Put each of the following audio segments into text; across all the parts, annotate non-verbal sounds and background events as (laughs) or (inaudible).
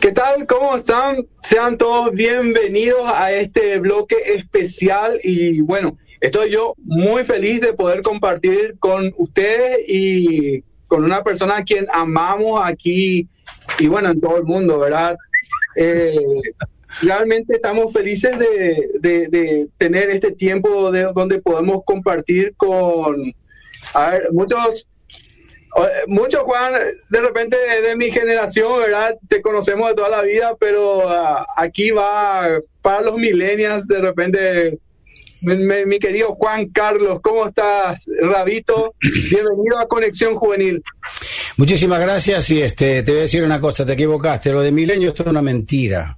¿Qué tal? ¿Cómo están? Sean todos bienvenidos a este bloque especial y bueno, estoy yo muy feliz de poder compartir con ustedes y con una persona a quien amamos aquí y bueno, en todo el mundo, ¿verdad? Eh, realmente estamos felices de, tener este tiempo de, donde podemos compartir con muchos mucho, Juan, de repente de mi generación, ¿verdad? Te conocemos de toda la vida, pero ah, aquí va para los millennials, de repente, mi, querido Juan Carlos, ¿cómo estás, Rabito? (clears throat) Bienvenido a Conexión Juvenil. Muchísimas gracias y este, te voy a decir una cosa, te equivocaste, lo de milenio es una mentira.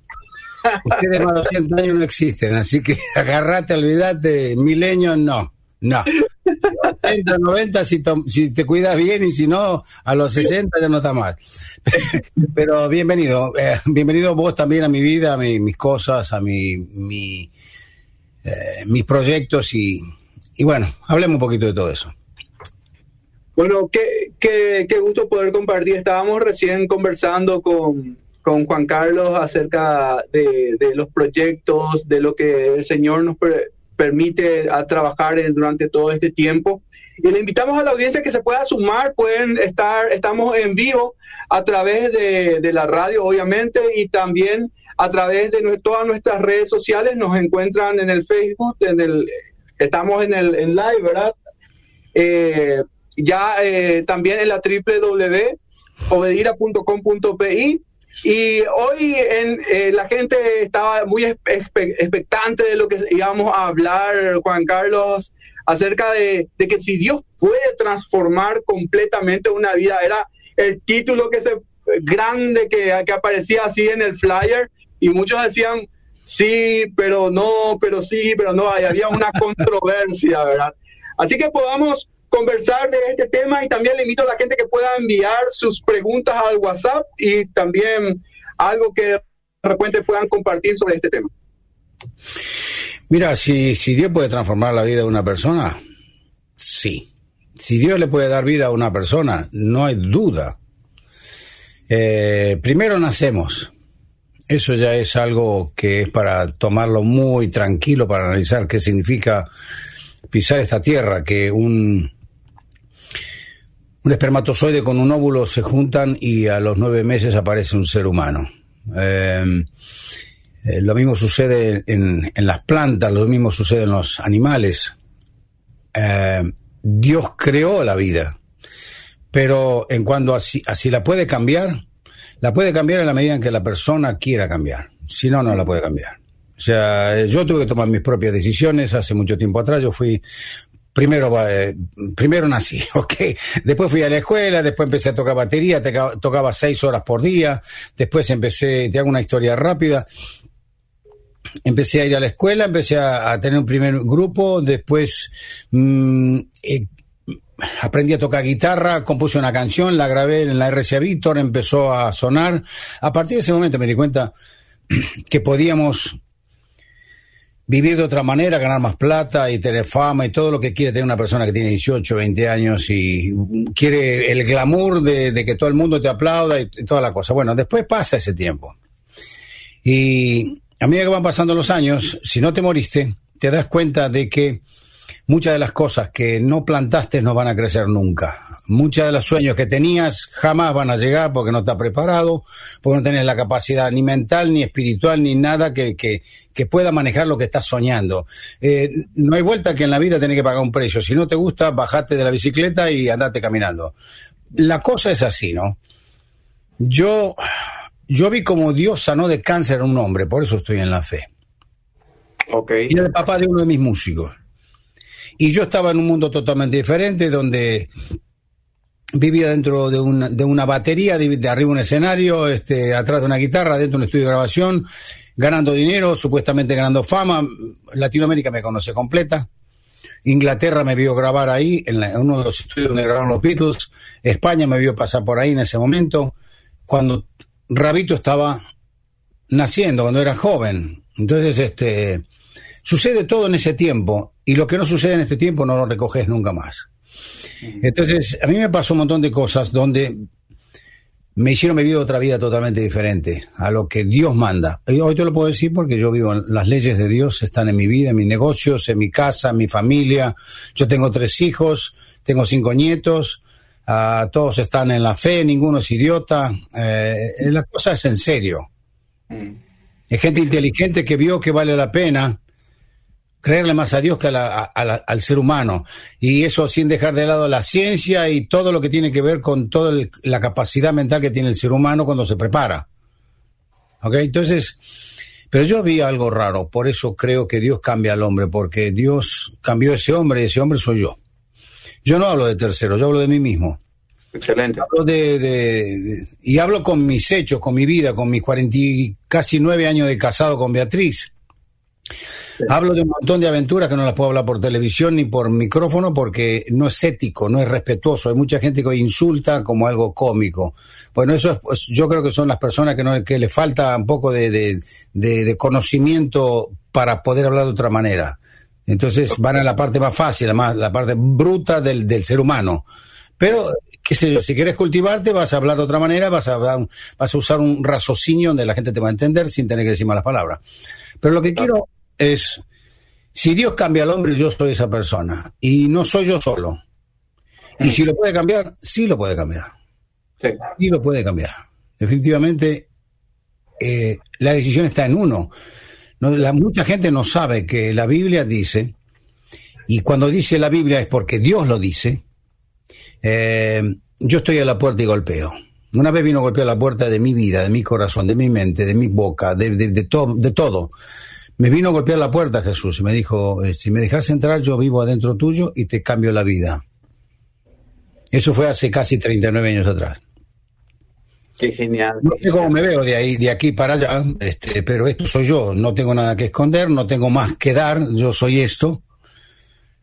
(laughs) Ustedes más de 200 años no existen, así que (laughs) agarrate, olvídate, milenio no, no. (laughs) 80, 90 si, te cuidas bien y si no, a los 60 ya no está mal. (laughs) Pero bienvenido, eh, bienvenido vos también a mi vida, a mis cosas, a mi, mi eh, mis proyectos y, y bueno, hablemos un poquito de todo eso. Bueno, qué, qué, qué gusto poder compartir. Estábamos recién conversando con, con Juan Carlos acerca de, los proyectos, de lo que el Señor nos, permite a trabajar durante todo este tiempo. Y le invitamos a la audiencia que se pueda sumar, pueden estar, estamos en vivo a través de, la radio, obviamente, y también a través de todas nuestras redes sociales. Nos encuentran en el Facebook, en el, estamos en el en live, ¿verdad? Eh, ya eh, también en la www.obedira.com.pi y hoy en, eh, la gente estaba muy expectante de lo que íbamos a hablar, Juan Carlos, acerca de, que si Dios puede transformar completamente una vida, era el título que se grande que, que aparecía así en el flyer y muchos decían sí, pero no, pero sí, pero no, había una (laughs) controversia, ¿verdad? Así que podamos conversar de este tema y también le invito a la gente que pueda enviar sus preguntas al WhatsApp y también algo que de repente puedan compartir sobre este tema. Mira, si, si Dios puede transformar la vida de una persona, sí. Si Dios le puede dar vida a una persona, no hay duda. Eh, primero nacemos. Eso ya es algo que es para tomarlo muy tranquilo, para analizar qué significa pisar esta tierra, que un, un espermatozoide con un óvulo se juntan y a los nueve meses aparece un ser humano. Em, eh, lo mismo sucede en, las plantas, lo mismo sucede en los animales. Em, Dios creó la vida, pero en cuanto a si, la puede cambiar, la puede cambiar en la medida en que la persona quiera cambiar. Si no, no la puede cambiar. O sea, yo tuve que tomar mis propias decisiones hace mucho tiempo atrás. Yo fui primero, eh, primero nací, (laughs) ok. Después fui a la escuela, después empecé a tocar batería, tocaba seis horas por día, después empecé, te hago una historia rápida, empecé a ir a la escuela, empecé a, tener un primer grupo, después mm, eh, aprendí a tocar guitarra, compuse una canción, la grabé en la RCA Víctor, empezó a sonar. A partir de ese momento me di cuenta (clears throat) que podíamos vivir de otra manera, ganar más plata y tener fama y todo lo que quiere tener una persona que tiene 18, 20 años y quiere el glamour de, que todo el mundo te aplauda y, toda la cosa. Bueno, después pasa ese tiempo. Y a medida que van pasando los años, si no te moriste, te das cuenta de que muchas de las cosas que no plantaste no van a crecer nunca. Muchos de los sueños que tenías jamás van a llegar porque no estás preparado, porque no tienes la capacidad ni mental, ni espiritual, ni nada que, que, pueda manejar lo que estás soñando. Eh, no hay vuelta que en la vida tenés que pagar un precio. Si no te gusta, bajate de la bicicleta y andate caminando. La cosa es así, ¿no? Yo, yo vi como Dios sanó de cáncer a un hombre, por eso estoy en la fe. Okay. Y era el papá de uno de mis músicos. Y yo estaba en un mundo totalmente diferente, donde vivía dentro de una, de una batería, de, arriba un escenario, este, atrás de una guitarra, dentro de un estudio de grabación, ganando dinero, supuestamente ganando fama. Latinoamérica me conoce completa. Inglaterra me vio grabar ahí, en, uno de los estudios donde grabaron los Beatles. España me vio pasar por ahí en ese momento, cuando Rabito estaba naciendo, cuando era joven. Entonces, este, sucede todo en ese tiempo, y lo que no sucede en este tiempo no lo recoges nunca más. Entonces, a mí me pasó un montón de cosas donde me hicieron vivir otra vida totalmente diferente a lo que Dios manda. Y hoy te lo puedo decir porque yo vivo, las leyes de Dios están en mi vida, en mis negocios, en mi casa, en mi familia. Yo tengo tres hijos, tengo cinco nietos, uh, todos están en la fe, ninguno es idiota. Eh, la cosa es en serio. Mm. Hay gente inteligente que vio que vale la pena creerle más a Dios que al ser humano. Y eso sin dejar de lado la ciencia y todo lo que tiene que ver con toda la capacidad mental que tiene el ser humano cuando se prepara. ¿Ok? Entonces, pero yo vi algo raro, por eso creo que Dios cambia al hombre, porque Dios cambió a ese hombre y ese hombre soy yo. Yo no hablo de tercero, yo hablo de mí mismo. Excelente. Hablo de, y hablo con mis hechos, con mi vida, con mis cuarenta casi nueve años de casado con Beatriz. Hablo de un montón de aventuras que no las puedo hablar por televisión ni por micrófono porque no es ético, no es respetuoso. Hay mucha gente que insulta como algo cómico. Bueno, eso es, pues, yo creo que son las personas que, no, que le falta un poco de, conocimiento para poder hablar de otra manera. Entonces van a la parte más fácil, la, la parte bruta del, del ser humano. Pero qué sé yo, si quieres cultivarte, vas a hablar de otra manera, vas a, vas a usar un raciocinio donde la gente te va a entender sin tener que decir malas palabras. Pero lo que quiero es, si Dios cambia al hombre, yo soy esa persona. Y no soy yo solo. Y si lo puede cambiar, sí lo puede cambiar. Sí, lo puede cambiar. Definitivamente, eh, la decisión está en uno. La, mucha gente no sabe que la Biblia dice, y cuando dice la Biblia es porque Dios lo dice, eh, yo estoy a la puerta y golpeo. Una vez vino a golpear la puerta de mi vida, de mi corazón, de mi mente, de mi boca, de, de, de todo. Me vino a golpear la puerta Jesús y me dijo, eh, si me dejas entrar, yo vivo adentro tuyo y te cambio la vida. Eso fue hace casi 39 años atrás. Qué genial. No sé cómo me veo de ahí, de aquí para allá, este, pero esto soy yo. No tengo nada que esconder, no tengo más que dar. Yo soy esto.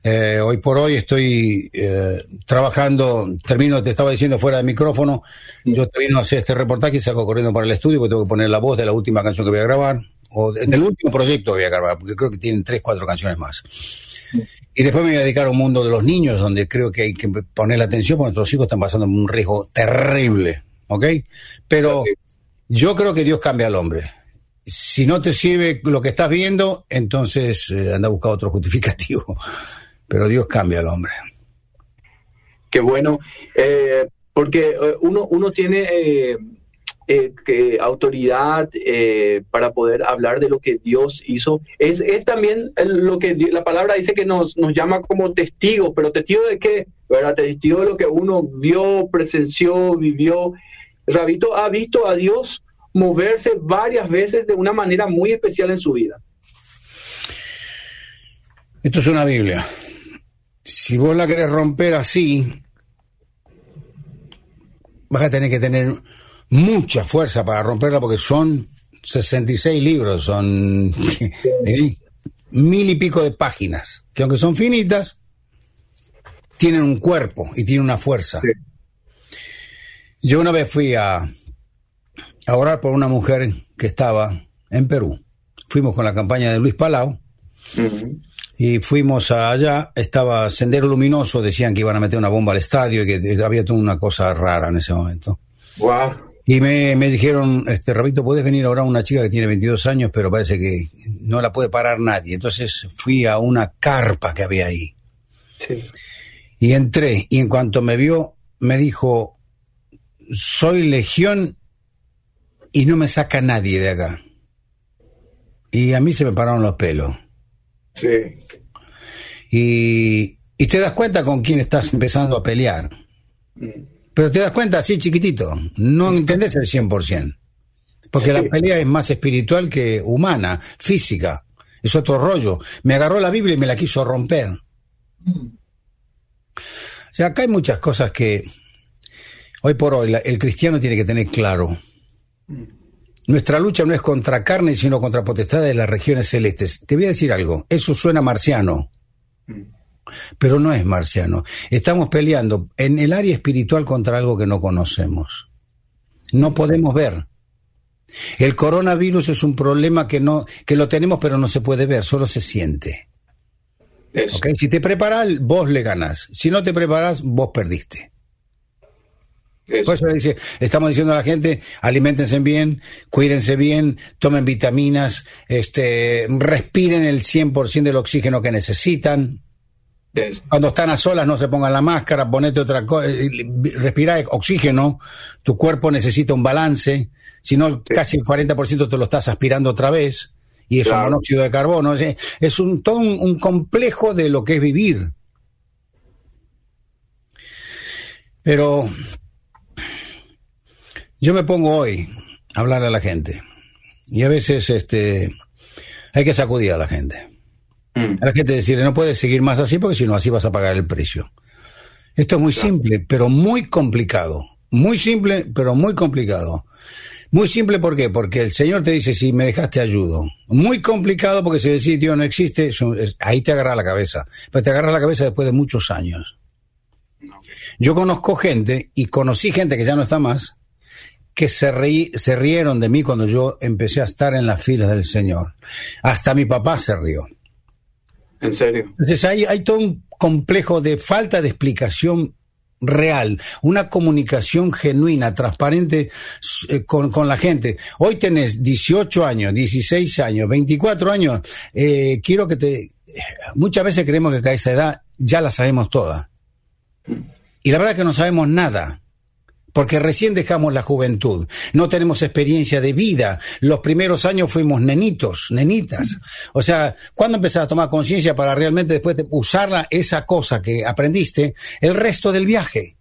Eh, hoy por hoy estoy eh, trabajando, termino, te estaba diciendo fuera de micrófono, yo termino hacer este reportaje y salgo corriendo para el estudio porque tengo que poner la voz de la última canción que voy a grabar o del último proyecto voy a grabar, porque creo que tienen tres, cuatro canciones más. Y después me voy a dedicar a un mundo de los niños, donde creo que hay que poner la atención porque nuestros hijos están pasando un riesgo terrible, ¿ok? Pero yo creo que Dios cambia al hombre. Si no te sirve lo que estás viendo, entonces eh, anda a buscar otro justificativo. (laughs) Pero Dios cambia al hombre. Qué bueno, eh, porque eh, uno, uno tiene eh, que, autoridad eh, para poder hablar de lo que Dios hizo. Es, es también lo que la palabra dice que nos, nos llama como testigo, pero testigo de qué? ¿verdad? Testigo de lo que uno vio, presenció, vivió. Rabito ha visto a Dios moverse varias veces de una manera muy especial en su vida. Esto es una Biblia. Si vos la querés romper así, vas a tener que tener mucha fuerza para romperla porque son 66 libros, son (laughs) mil y pico de páginas, que aunque son finitas, tienen un cuerpo y tienen una fuerza. Yo una vez fui a, a orar por una mujer que estaba en Perú. Fuimos con la campaña de Luis Palau. Y fuimos allá, estaba Sendero Luminoso, decían que iban a meter una bomba al estadio y que había toda una cosa rara en ese momento. Wow. Y me, me dijeron, este, Rabito, ¿puedes venir ahora una chica que tiene 22 años, pero parece que no la puede parar nadie? Entonces fui a una carpa que había ahí. Sí. Y entré, y en cuanto me vio, me dijo, soy legión y no me saca nadie de acá. Y a mí se me pararon los pelos. Sí. Y, y te das cuenta con quién estás empezando a pelear. Pero te das cuenta así chiquitito, no entendés el 100%. Porque la pelea es más espiritual que humana, física. Es otro rollo. Me agarró la Biblia y me la quiso romper. O sea, acá hay muchas cosas que hoy por hoy el cristiano tiene que tener claro. Nuestra lucha no es contra carne, sino contra potestades de las regiones celestes. Te voy a decir algo, eso suena marciano pero no es marciano. Estamos peleando en el área espiritual contra algo que no conocemos. No podemos ver. El coronavirus es un problema que no que lo tenemos pero no se puede ver, solo se siente. Si te preparas, vos le ganás. Si no te preparas, vos perdiste. Por eso dice, estamos diciendo a la gente, alimentense bien, cuídense bien, tomen vitaminas, este, respiren el 100% del oxígeno que necesitan. Cuando están a solas no se pongan la máscara, ponete otra cosa, eh, respira oxígeno, tu cuerpo necesita un balance, si no casi el 40% te lo estás aspirando otra vez y es un monóxido de carbono, es, un, todo un complejo de lo que es vivir. Pero yo me pongo hoy a hablar a la gente y a veces este hay que sacudir a la gente. Mm. A la gente decirle, no puedes seguir más así porque si no así vas a pagar el precio. Esto es muy simple, pero muy complicado. Muy simple, pero muy complicado. Muy simple, ¿por qué? Porque el Señor te dice, si me dejaste, ayudo. Muy complicado porque si decís, Dios no existe, ahí te agarra la cabeza. Pero te agarra la cabeza después de muchos años. Yo conozco gente, y conocí gente que ya no está más, que se, se rieron de mí cuando yo empecé a estar en las filas del Señor. Hasta mi papá se rió. ¿En serio? Entonces hay, hay todo un complejo de falta de explicación real, una comunicación genuina, transparente eh, con, con, la gente. Hoy tenés 18 años, 16 años, 24 años. Eh, quiero que te... Muchas veces creemos que a esa edad ya la sabemos toda. Y la verdad es que no sabemos nada porque recién dejamos la juventud, no tenemos experiencia de vida, los primeros años fuimos nenitos, nenitas. O sea, ¿cuándo empezás a tomar conciencia para realmente después de usarla, esa cosa que aprendiste, el resto del viaje?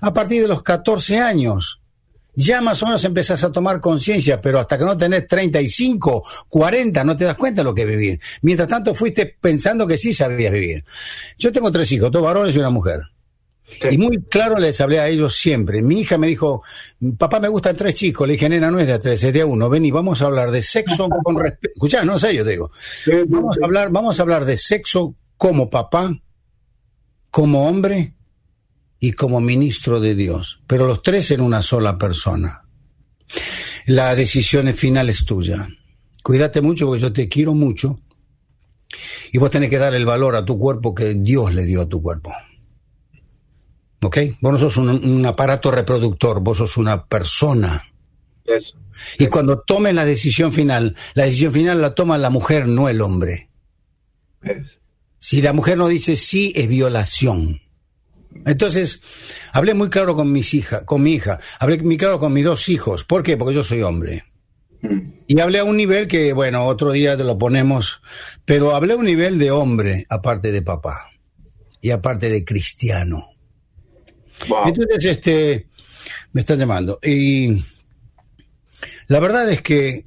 A partir de los 14 años, ya más o menos empezás a tomar conciencia, pero hasta que no tenés 35, 40, no te das cuenta de lo que es vivir. Mientras tanto fuiste pensando que sí sabías vivir. Yo tengo tres hijos, dos varones y una mujer. Y muy claro les hablé a ellos siempre. Mi hija me dijo, papá, me gustan tres chicos. Le dije, nena, no es de a tres, es de a uno. Ven y vamos a hablar de sexo con respeto. Escuchá, no sé, yo te digo. Vamos a, hablar, vamos a hablar de sexo como papá, como hombre y como ministro de Dios. Pero los tres en una sola persona. La decisión final es tuya. Cuídate mucho porque yo te quiero mucho. Y vos tenés que dar el valor a tu cuerpo que Dios le dio a tu cuerpo. ¿Ok? Vos no sos un, aparato reproductor, vos sos una persona. Y cuando tomen la decisión final, la decisión final la toma la mujer, no el hombre. Si la mujer no dice sí, es violación. Entonces, hablé muy claro con mis hijas, con mi hija, hablé muy claro con mis dos hijos. ¿Por qué? Porque yo soy hombre. Mm. Y hablé a un nivel que, bueno, otro día te lo ponemos, pero hablé a un nivel de hombre, aparte de papá, y aparte de cristiano. Entonces, este, me están llamando. Y la verdad es que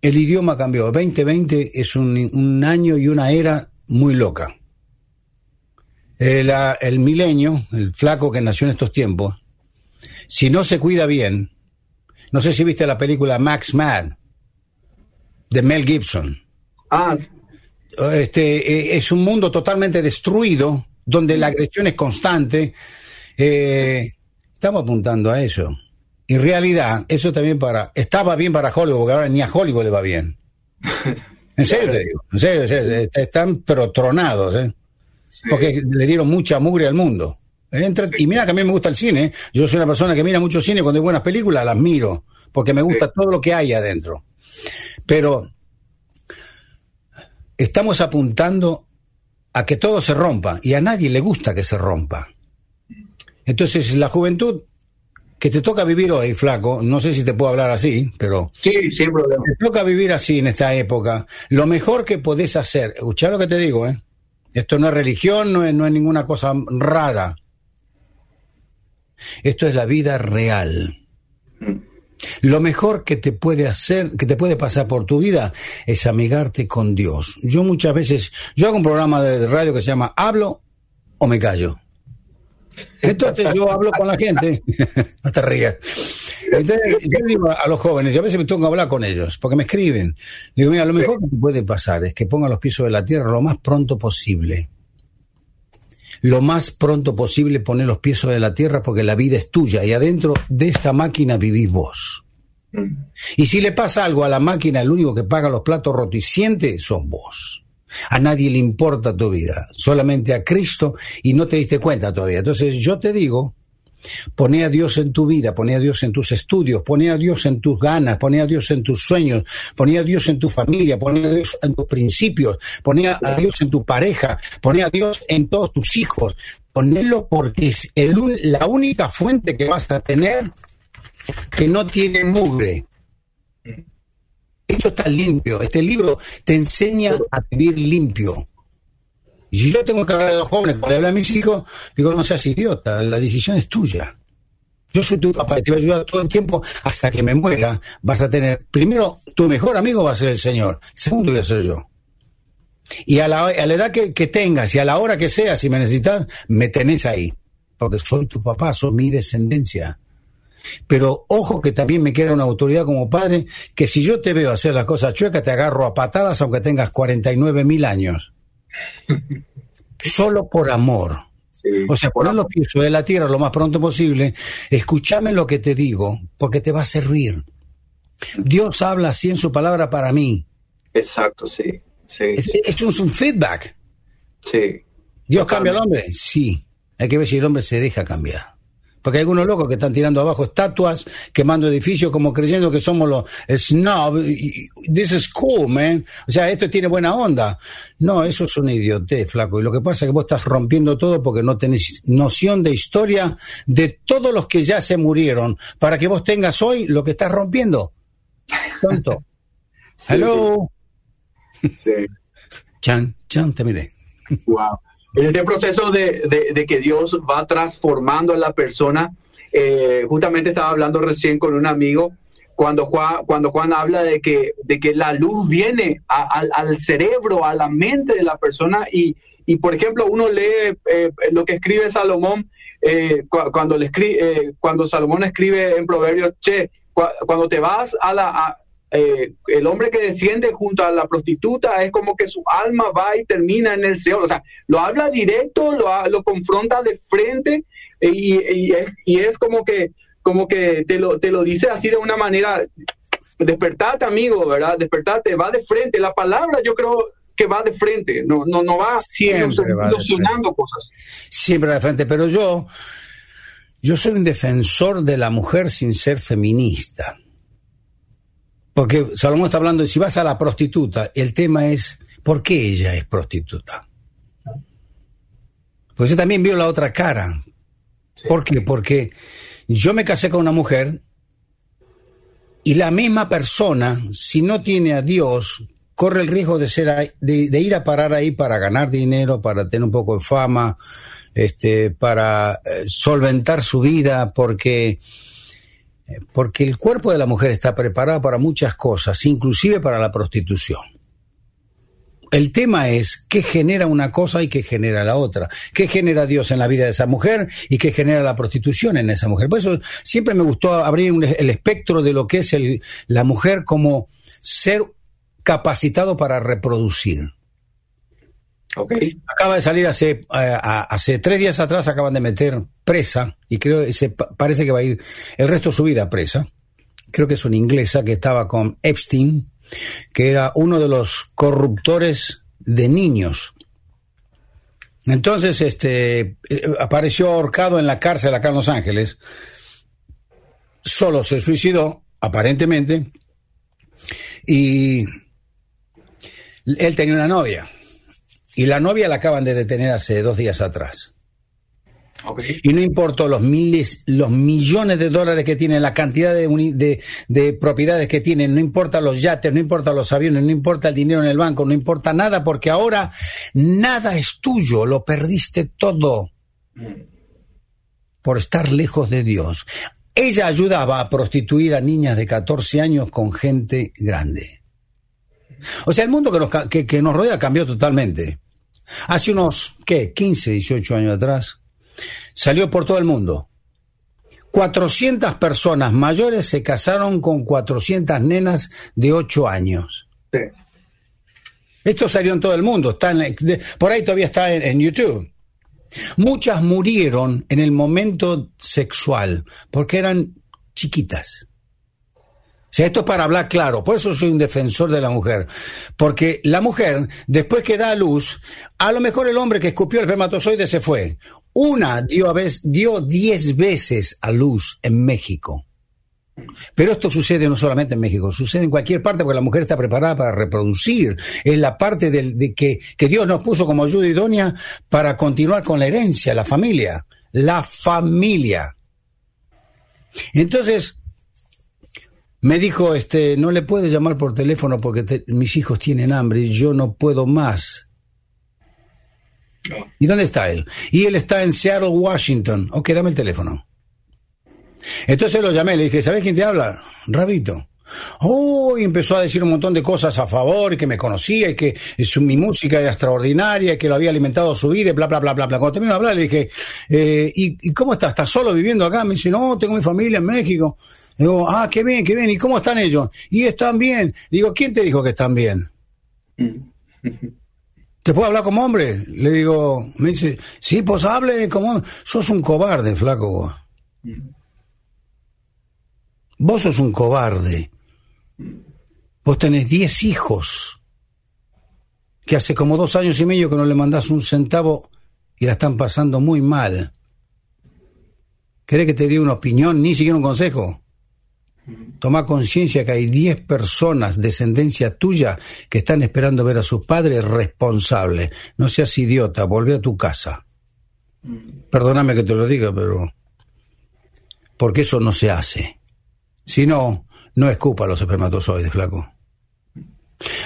el idioma cambió. 2020 es un, año y una era muy loca. El, el milenio, el flaco que nació en estos tiempos, si no se cuida bien, no sé si viste la película Max Mad de Mel Gibson. Ah. Este, eh, es un mundo totalmente destruido, donde la agresión es constante, eh, estamos apuntando a eso. En realidad, eso también para. Estaba bien para Hollywood, porque ahora ni a Hollywood le va bien. (laughs) En serio te digo, en serio, están pero tronados, ¿eh? Porque le dieron mucha mugre al mundo. y mira que a mí me gusta el cine. Yo soy una persona que mira mucho cine cuando hay buenas películas, las miro, porque me gusta todo lo que hay adentro. Pero estamos apuntando a que todo se rompa y a nadie le gusta que se rompa. Entonces, la juventud que te toca vivir hoy, flaco, no sé si te puedo hablar así, pero... Sí, sin problema. Te toca vivir así en esta época. Lo mejor que podés hacer, escuchá lo que te digo, ¿eh? Esto no es religión, no es, no es ninguna cosa rara. Esto es la vida real. Lo mejor que te puede hacer, que te puede pasar por tu vida es amigarte con Dios. Yo muchas veces, yo hago un programa de radio que se llama Hablo o me callo. Entonces yo hablo con la gente, (laughs) no te rías. Entonces yo digo a los jóvenes, y a veces me tengo que hablar con ellos, porque me escriben. Digo, mira, lo mejor que te puede pasar es que pongan los pies sobre la tierra lo más pronto posible. Lo más pronto posible poner los pies sobre la tierra porque la vida es tuya y adentro de esta máquina vivís vos. Mm. Y si le pasa algo a la máquina, el único que paga los platos rotos y siente son vos. A nadie le importa tu vida, solamente a Cristo y no te diste cuenta todavía. Entonces yo te digo Poné a Dios en tu vida, poné a Dios en tus estudios, poné a Dios en tus ganas, poné a Dios en tus sueños, poné a Dios en tu familia, poné a Dios en tus principios, poné a Dios en tu pareja, poné a Dios en todos tus hijos. Ponelo porque es la única fuente que vas a tener que no tiene mugre. Esto está limpio. Este libro te enseña a vivir limpio. Y si yo tengo que hablar de los jóvenes, cuando le hablo a mis hijos, digo, no seas idiota, la decisión es tuya. Yo soy tu papá y te voy a ayudar todo el tiempo hasta que me muera. Vas a tener, primero, tu mejor amigo va a ser el Señor. Segundo voy a ser yo. Y a la, a la edad que, que, tengas y a la hora que sea, si me necesitas, me tenés ahí. Porque soy tu papá, soy mi descendencia. Pero ojo que también me queda una autoridad como padre, que si yo te veo hacer las cosas chuecas, te agarro a patadas aunque tengas 49 mil años. (laughs) Solo por amor. o sea, poner los pies de la tierra lo más pronto posible, escúchame lo que te digo, porque te va a servir. Dios habla así en su palabra para mí. Exacto, sí. sí, es, un, feedback. Sí. ¿Dios cambia al hombre? Sí. Hay que ver si el hombre se deja cambiar. Porque hay algunos locos que están tirando abajo estatuas, quemando edificios, como creyendo que somos los snob. This is cool, man. O sea, esto tiene buena onda. No, eso es una idiotez, flaco. Y lo que pasa es que vos estás rompiendo todo porque no tenés noción de historia de todos los que ya se murieron. Para que vos tengas hoy lo que estás rompiendo. Tonto. (laughs) Hello. Sí. Chan, chan, te miré. Wow en este proceso de, que Dios va transformando a la persona, eh, justamente estaba hablando recién con un amigo cuando Juan, cuando Juan habla de que, de que la luz viene al cerebro, a la mente de la persona y, y por ejemplo, uno lee eh, lo que escribe Salomón eh, cuando, le escribe, cuando Salomón escribe en Proverbios, che, cuando te vas a la, eh, el hombre que desciende junto a la prostituta es como que su alma va y termina en el Señor. O sea, lo habla directo, lo, lo confronta de frente eh, y, y, es, como que, como que te lo, te lo dice así de una manera, despertate amigo, ¿verdad? Despertate, va de frente. La palabra yo creo que va de frente, no, no, no va siempre ilusionando cosas. Siempre de frente, pero yo, yo soy un defensor de la mujer sin ser feminista. Porque Salomón está hablando de si vas a la prostituta, el tema es por qué ella es prostituta. Pues yo también veo la otra cara. ¿Por qué? Porque yo me casé con una mujer y la misma persona, si no tiene a Dios, corre el riesgo de, ser, de, ir a parar ahí para ganar dinero, para tener un poco de fama, este, para eh, solventar su vida, porque porque el cuerpo de la mujer está preparado para muchas cosas, inclusive para la prostitución. El tema es qué genera una cosa y qué genera la otra. ¿Qué genera Dios en la vida de esa mujer y qué genera la prostitución en esa mujer? Por eso siempre me gustó abrir el espectro de lo que es la mujer como ser capacitado para reproducir. Acaba de salir hace, eh, hace tres días atrás, acaban de meter presa, y creo que parece que va a ir el resto de su vida presa. Creo que es una inglesa que estaba con Epstein, que era uno de los corruptores de niños. Entonces, este, eh, apareció ahorcado en la cárcel acá en Los Ángeles. Solo se suicidó, aparentemente, y él tenía una novia y la novia la acaban de detener hace dos días atrás. Y no importa los miles, los millones de dólares que tiene, la cantidad de, de, propiedades que tiene, no importa los yates, no importa los aviones, no importa el dinero en el banco, no importa nada, porque ahora nada es tuyo, lo perdiste todo por estar lejos de Dios. Ella ayudaba a prostituir a niñas de 14 años con gente grande. O sea, el mundo que nos, que nos rodea cambió totalmente. Hace unos, ¿qué? 15, 18 años atrás, salió por todo el mundo. 400 personas mayores se casaron con 400 nenas de 8 años. Sí. Esto salió en todo el mundo, está por ahí todavía está en YouTube. Muchas murieron en el momento sexual porque eran chiquitas sea, esto es para hablar claro, por eso soy un defensor de la mujer. Porque la mujer, después que da a luz, a lo mejor el hombre que escupió el espermatozoide se fue. Una dio, a vez, dio diez veces a luz en México. Pero esto sucede no solamente en México, sucede en cualquier parte porque la mujer está preparada para reproducir. Es la parte de que, que Dios nos puso como ayuda idónea para continuar con la herencia, la familia. La familia. Entonces, me dijo, este, no le puedes llamar por teléfono porque mis hijos tienen hambre y yo no puedo más. ¿Y dónde está él? Y él está en Seattle, Washington. Ok, dame el teléfono. Entonces lo llamé, le dije, ¿sabes quién te habla? Rabito. Oh, y empezó a decir un montón de cosas a favor, y que me conocía, y que su, mi música era extraordinaria, y que lo había alimentado su vida, y bla, bla, bla, bla, bla. Cuando terminó de hablar, le dije, eh, ¿y, ¿y, cómo estás? ¿Estás solo viviendo acá? Me dice, no, tengo mi familia en México. Digo, ah, qué bien, qué bien. ¿Y cómo están ellos? Y están bien. Digo, ¿quién te dijo que están bien? (laughs) ¿Te puedo hablar como hombre? Le digo, me dice, sí, pues hable como Sos un cobarde, flaco. Vos sos un cobarde. Vos tenés diez hijos que hace como dos años y medio que no le mandás un centavo y la están pasando muy mal. ¿Querés que te dé una opinión, ni siquiera un consejo? Toma conciencia que hay 10 personas, descendencia tuya, que están esperando ver a sus padres responsables. No seas idiota, volvé a tu casa. Perdóname que te lo diga, pero... Porque eso no se hace. Si no, no escupa los espermatozoides, flaco.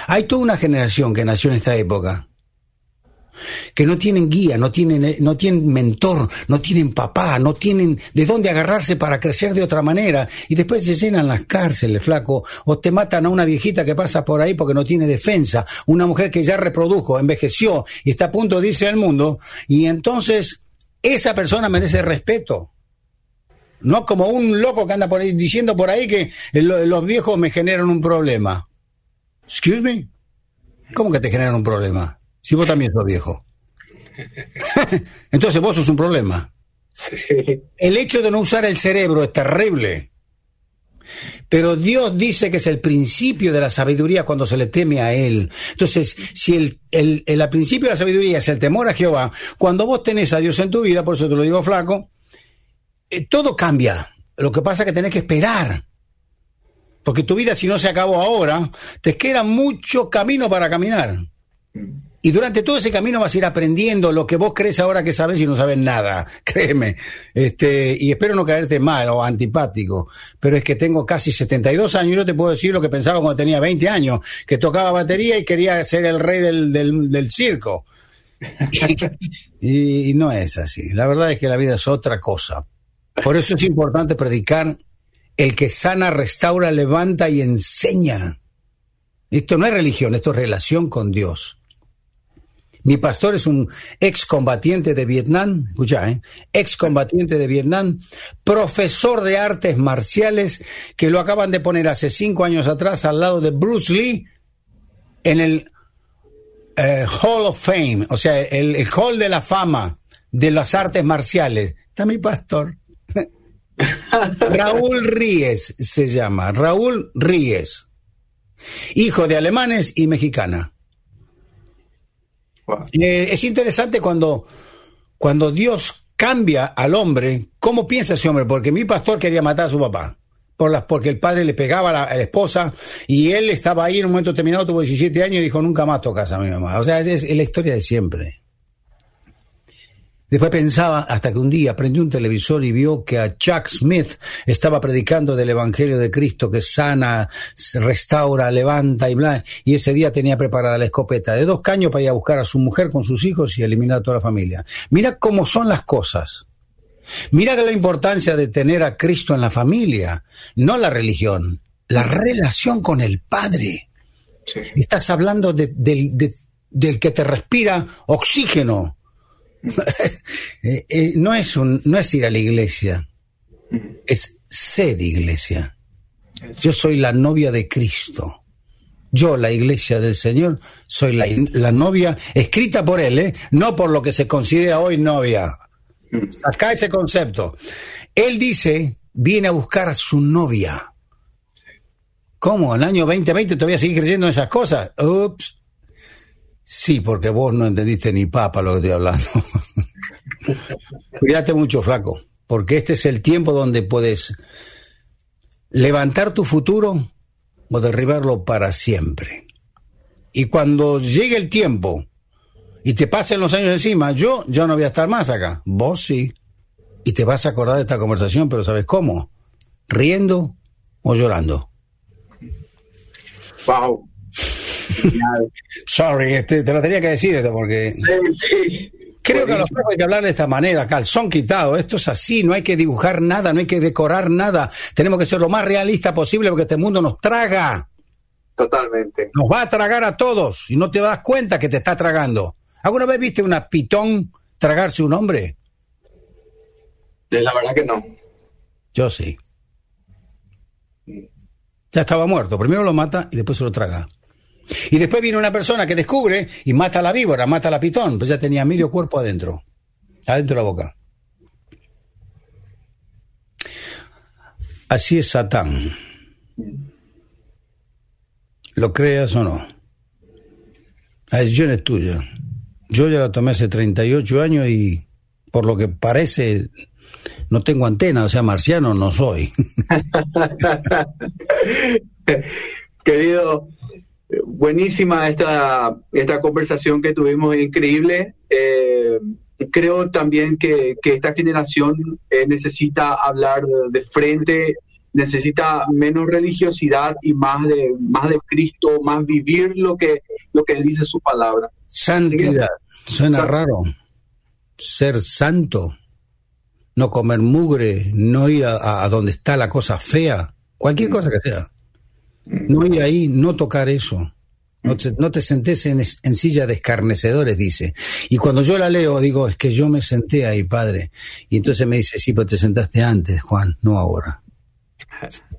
Hay toda una generación que nació en esta época que no tienen guía, no tienen, eh, no tienen mentor, no tienen papá, no tienen de dónde agarrarse para crecer de otra manera, y después se llenan las cárceles, flaco, o te matan a una viejita que pasa por ahí porque no tiene defensa, una mujer que ya reprodujo, envejeció y está a punto de irse al mundo, y entonces esa persona merece respeto. No como un loco que anda por ahí diciendo por ahí que los viejos me generan un problema. Excuse me? ¿Cómo que te generan un problema? Si vos también sos viejo. (laughs) Entonces vos sos un problema. El hecho de no usar el cerebro es terrible. Pero Dios dice que es el principio de la sabiduría cuando se le teme a Él. Entonces, si el, el, el, principio de la sabiduría es el temor a Jehová, cuando vos tenés a Dios en tu vida, por eso te lo digo flaco, eh, todo cambia. Lo que pasa es que tenés que esperar. Porque tu vida, si no se acabó ahora, te queda mucho camino para caminar. Y durante todo ese camino vas a ir aprendiendo lo que vos crees ahora que sabes y no sabes nada, (laughs) créeme. Este, y espero no caerte mal o antipático, pero es que tengo casi 72 años y yo te puedo decir lo que pensaba cuando tenía 20 años, que tocaba batería y quería ser el rey del, del, circo. (laughs) y, y no es así. La verdad es que la vida es otra cosa. Por eso es importante predicar el que sana, restaura, levanta y enseña. Esto no es religión, esto es relación con Dios. Mi pastor es un excombatiente de Vietnam, escucha, ¿eh? excombatiente de Vietnam, profesor de artes marciales, que lo acaban de poner hace cinco años atrás al lado de Bruce Lee en el eh, Hall of Fame, o sea, el, el Hall de la Fama de las artes marciales. Está mi pastor. (laughs) Raúl Ríez se llama, Raúl Ríez, hijo de alemanes y mexicana. Eh, es interesante cuando, cuando Dios cambia al hombre, ¿cómo piensa ese hombre? Porque mi pastor quería matar a su papá. Por las, porque el padre le pegaba a la, esposa y él estaba ahí en un momento determinado, tuvo 17 años y dijo, nunca más tocas a mi mamá. O sea, es la historia de siempre. Después pensaba hasta que un día prendió un televisor y vio que a Chuck Smith estaba predicando del Evangelio de Cristo que sana, restaura, levanta y bla. Y ese día tenía preparada la escopeta de dos caños para ir a buscar a su mujer con sus hijos y eliminar a toda la familia. Mira cómo son las cosas. Mira la importancia de tener a Cristo en la familia, no la religión, la relación con el Padre. Estás hablando del que te respira oxígeno (laughs) Eh, eh, no, es un, no es ir a la iglesia, es ser iglesia. Yo soy la novia de Cristo. Yo, la iglesia del Señor, soy la, novia escrita por Él, ¿eh? no por lo que se considera hoy novia. Acá ese concepto. Él dice, viene a buscar a su novia. ¿Cómo? ¿En el año 2020 todavía sigue creyendo en esas cosas? Ups. Sí, porque vos no entendiste ni papa lo que estoy hablando. (laughs) Cuídate mucho, flaco, porque este es el tiempo donde puedes levantar tu futuro o derribarlo para siempre. Y cuando llegue el tiempo y te pasen los años encima, yo ya no voy a estar más acá. Vos sí. Y te vas a acordar de esta conversación, pero ¿sabes cómo? Riendo o llorando. Wow. Sorry, este, te lo tenía que decir esto porque... Sí, sí. Creo que a los hay que hablar de esta manera, calzón quitado. Esto es así, no hay que dibujar nada, no hay que decorar nada. Tenemos que ser lo más realista posible porque este mundo nos traga. Totalmente. Nos va a tragar a todos y no te das cuenta que te está tragando. ¿Alguna vez viste una pitón tragarse un hombre? La verdad que no. Yo sí. Ya estaba muerto. Primero lo mata y después se lo traga. Y después viene una persona que descubre y mata a la víbora, mata a la pitón, pues ya tenía medio cuerpo adentro, adentro de la boca. Así es Satán. Lo creas o no. La decisión es tuya. Yo ya la tomé hace 38 años y por lo que parece no tengo antena, o sea, marciano no soy. (laughs) Querido, buenísima esta, esta conversación que tuvimos, increíble. Eh, creo también que, esta generación eh, necesita hablar de frente, necesita menos religiosidad y más de, más de Cristo, más vivir lo que, lo que dice su palabra. Santidad, suena raro. Ser santo, no comer mugre, no ir a donde está la cosa fea, cualquier cosa que sea. No ir ahí, no tocar eso. No te, no te sentés en, silla de escarnecedores, dice. Y cuando yo la leo, digo, es que yo me senté ahí, padre. Y entonces me dice, sí, pero te sentaste antes, Juan, no ahora.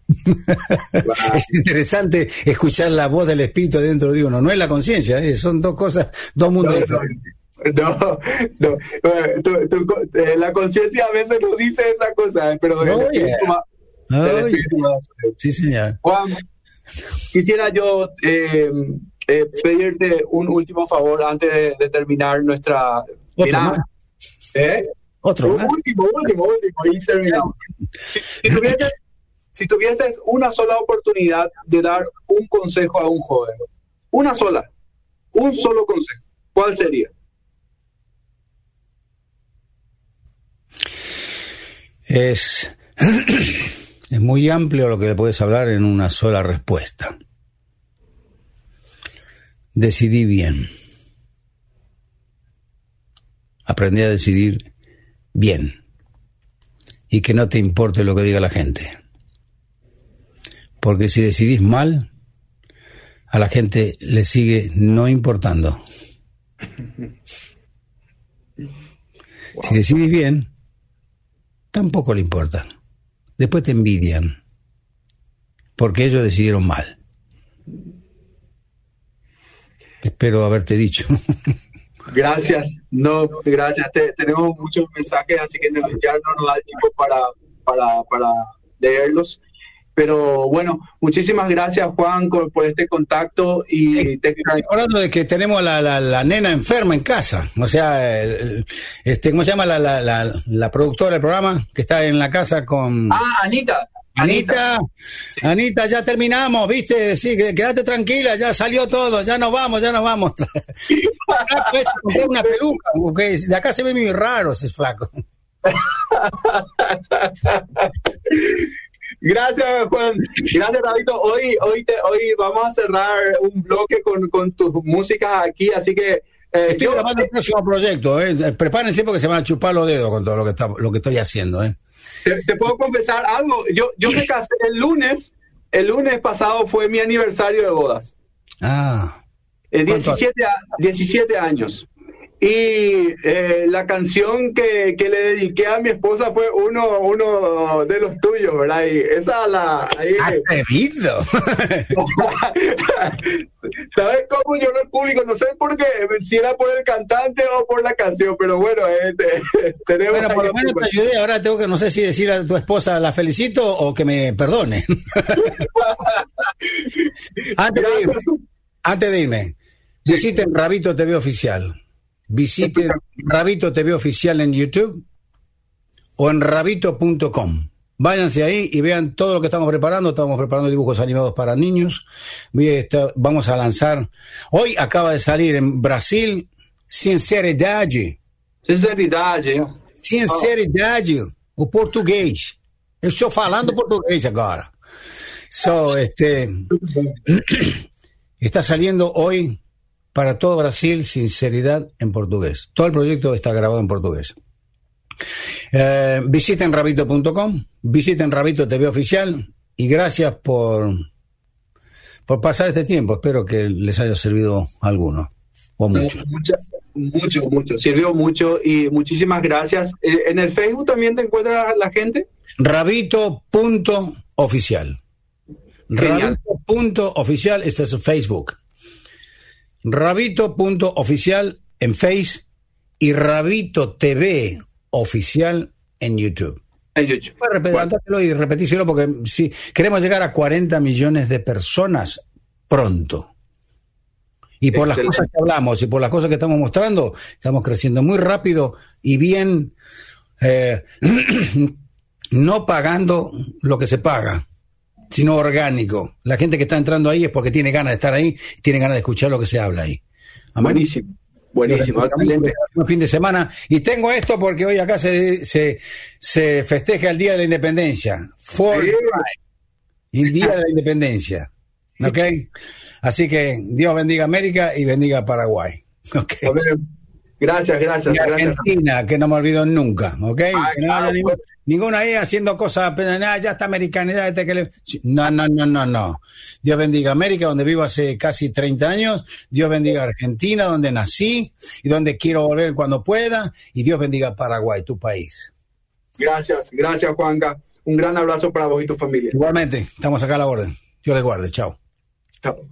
(laughs) es interesante escuchar la voz del espíritu dentro de uno. No es la conciencia, ¿eh? son dos cosas, dos mundos diferentes. No, no, eh, la conciencia a veces no dice esa cosa, pero sí, señor. Juan, Quisiera yo eh, eh, pedirte un último favor antes de, terminar nuestra... ¿Eh? Otro último, último, último, y terminamos. Si, (laughs) tuvieses, si tuvieses una sola oportunidad de dar un consejo a un joven, una sola, un solo consejo, ¿cuál sería? Es (clears throat) Es muy amplio lo que le puedes hablar en una sola respuesta. Decidí bien. Aprendí a decidir bien. Y que no te importe lo que diga la gente. Porque si decidís mal, a la gente le sigue no importando. (laughs) Si decidís bien, tampoco le importa después te envidian, porque ellos decidieron mal. Espero haberte dicho. (laughs) Gracias, no, gracias. tenemos muchos mensajes, así que ya no nos da el tiempo para, para, para leerlos. Pero bueno, muchísimas gracias Juan por, este contacto y hablando de que tenemos la, la, nena enferma en casa, o sea, este, ¿cómo se llama la, la, la, productora del programa que está en la casa con? Ah, Anita. Anita, Anita, ya terminamos, viste, sí, quédate tranquila, ya salió todo, ya nos vamos, ya nos vamos. (laughs) una peluca, porque de acá se ve muy raro ese flaco. (laughs) Gracias, Juan. Gracias, David. Hoy, hoy, te, hoy vamos a cerrar un bloque con, con tus músicas aquí, así que... Eh, estoy grabando el próximo proyecto, eh. prepárense porque se van a chupar los dedos con todo lo que, está, lo que estoy haciendo. Eh. Te, puedo confesar algo, yo, yo me casé el lunes, el lunes pasado fue mi aniversario de bodas. Ah. 17, 17 años. Y eh, la canción que, que, le dediqué a mi esposa fue uno, uno de los tuyos, ¿verdad? Y esa la... Ahí, (laughs) ¡Atrevido! (laughs) ¿Sabes cómo yo el público? No sé por qué, si era por el cantante o por la canción, pero bueno, este, (laughs) tenemos... Bueno, por lo menos te ayudé, ahora tengo que, no sé si decir a tu esposa la felicito o que me perdone. antes, de irme, antes de irme, visiten Rabito TV Oficial visiten Rabito TV Oficial en YouTube o en rabito.com. Váyanse ahí y vean todo lo que estamos preparando. Estamos preparando dibujos animados para niños. Vamos a lanzar. Hoy acaba de salir en Brasil Sinceridad. Sinceridad. Sinceridad. O português. Eu estou falando portugués ahora. So, este, (clears throat) está saliendo hoy para todo Brasil Sinceridad en portugués. Todo el proyecto está grabado en portugués. Eh, visiten rabito.com, visiten Rabito TV Oficial y gracias por, por pasar este tiempo. Espero que les haya servido alguno o mucho. mucho, mucho. Sirvió mucho y muchísimas gracias. Eh, ¿En el Facebook también te encuentra la gente? Rabito.oficial. Rabito.oficial, este es Facebook. Rabito.oficial en Face y Rabito TV oficial en YouTube. En YouTube. y repetíselo porque si queremos llegar a 40 millones de personas pronto. Y por las cosas que hablamos y por las cosas que estamos mostrando, estamos creciendo muy rápido y bien, eh, (clears throat) no pagando lo que se paga, sino orgánico. La gente que está entrando ahí es porque tiene ganas de estar ahí, tiene ganas de escuchar lo que se habla ahí. Buenísimo. Buenísimo, excelente. Un fin de semana. Y tengo esto porque hoy acá se, se, se festeja el Día de la Independencia. For el Día de la Independencia. ¿Ok? Así que Dios bendiga América y bendiga Paraguay. (laughs) Okay. Gracias, gracias. Y Argentina, que no me olvido nunca, ¿ok? Pues. ninguna ahí haciendo cosas, nada, ya está americanidad. Este que le... No, no, no, no, no. Dios bendiga América, donde vivo hace casi 30 años. Dios bendiga Argentina, donde nací y donde quiero volver cuando pueda. Y Dios bendiga Paraguay, tu país. Gracias, gracias, Juanca. Un gran abrazo para vos y tu familia. Igualmente, estamos acá a la orden. Dios les guarde. Chao. Chao.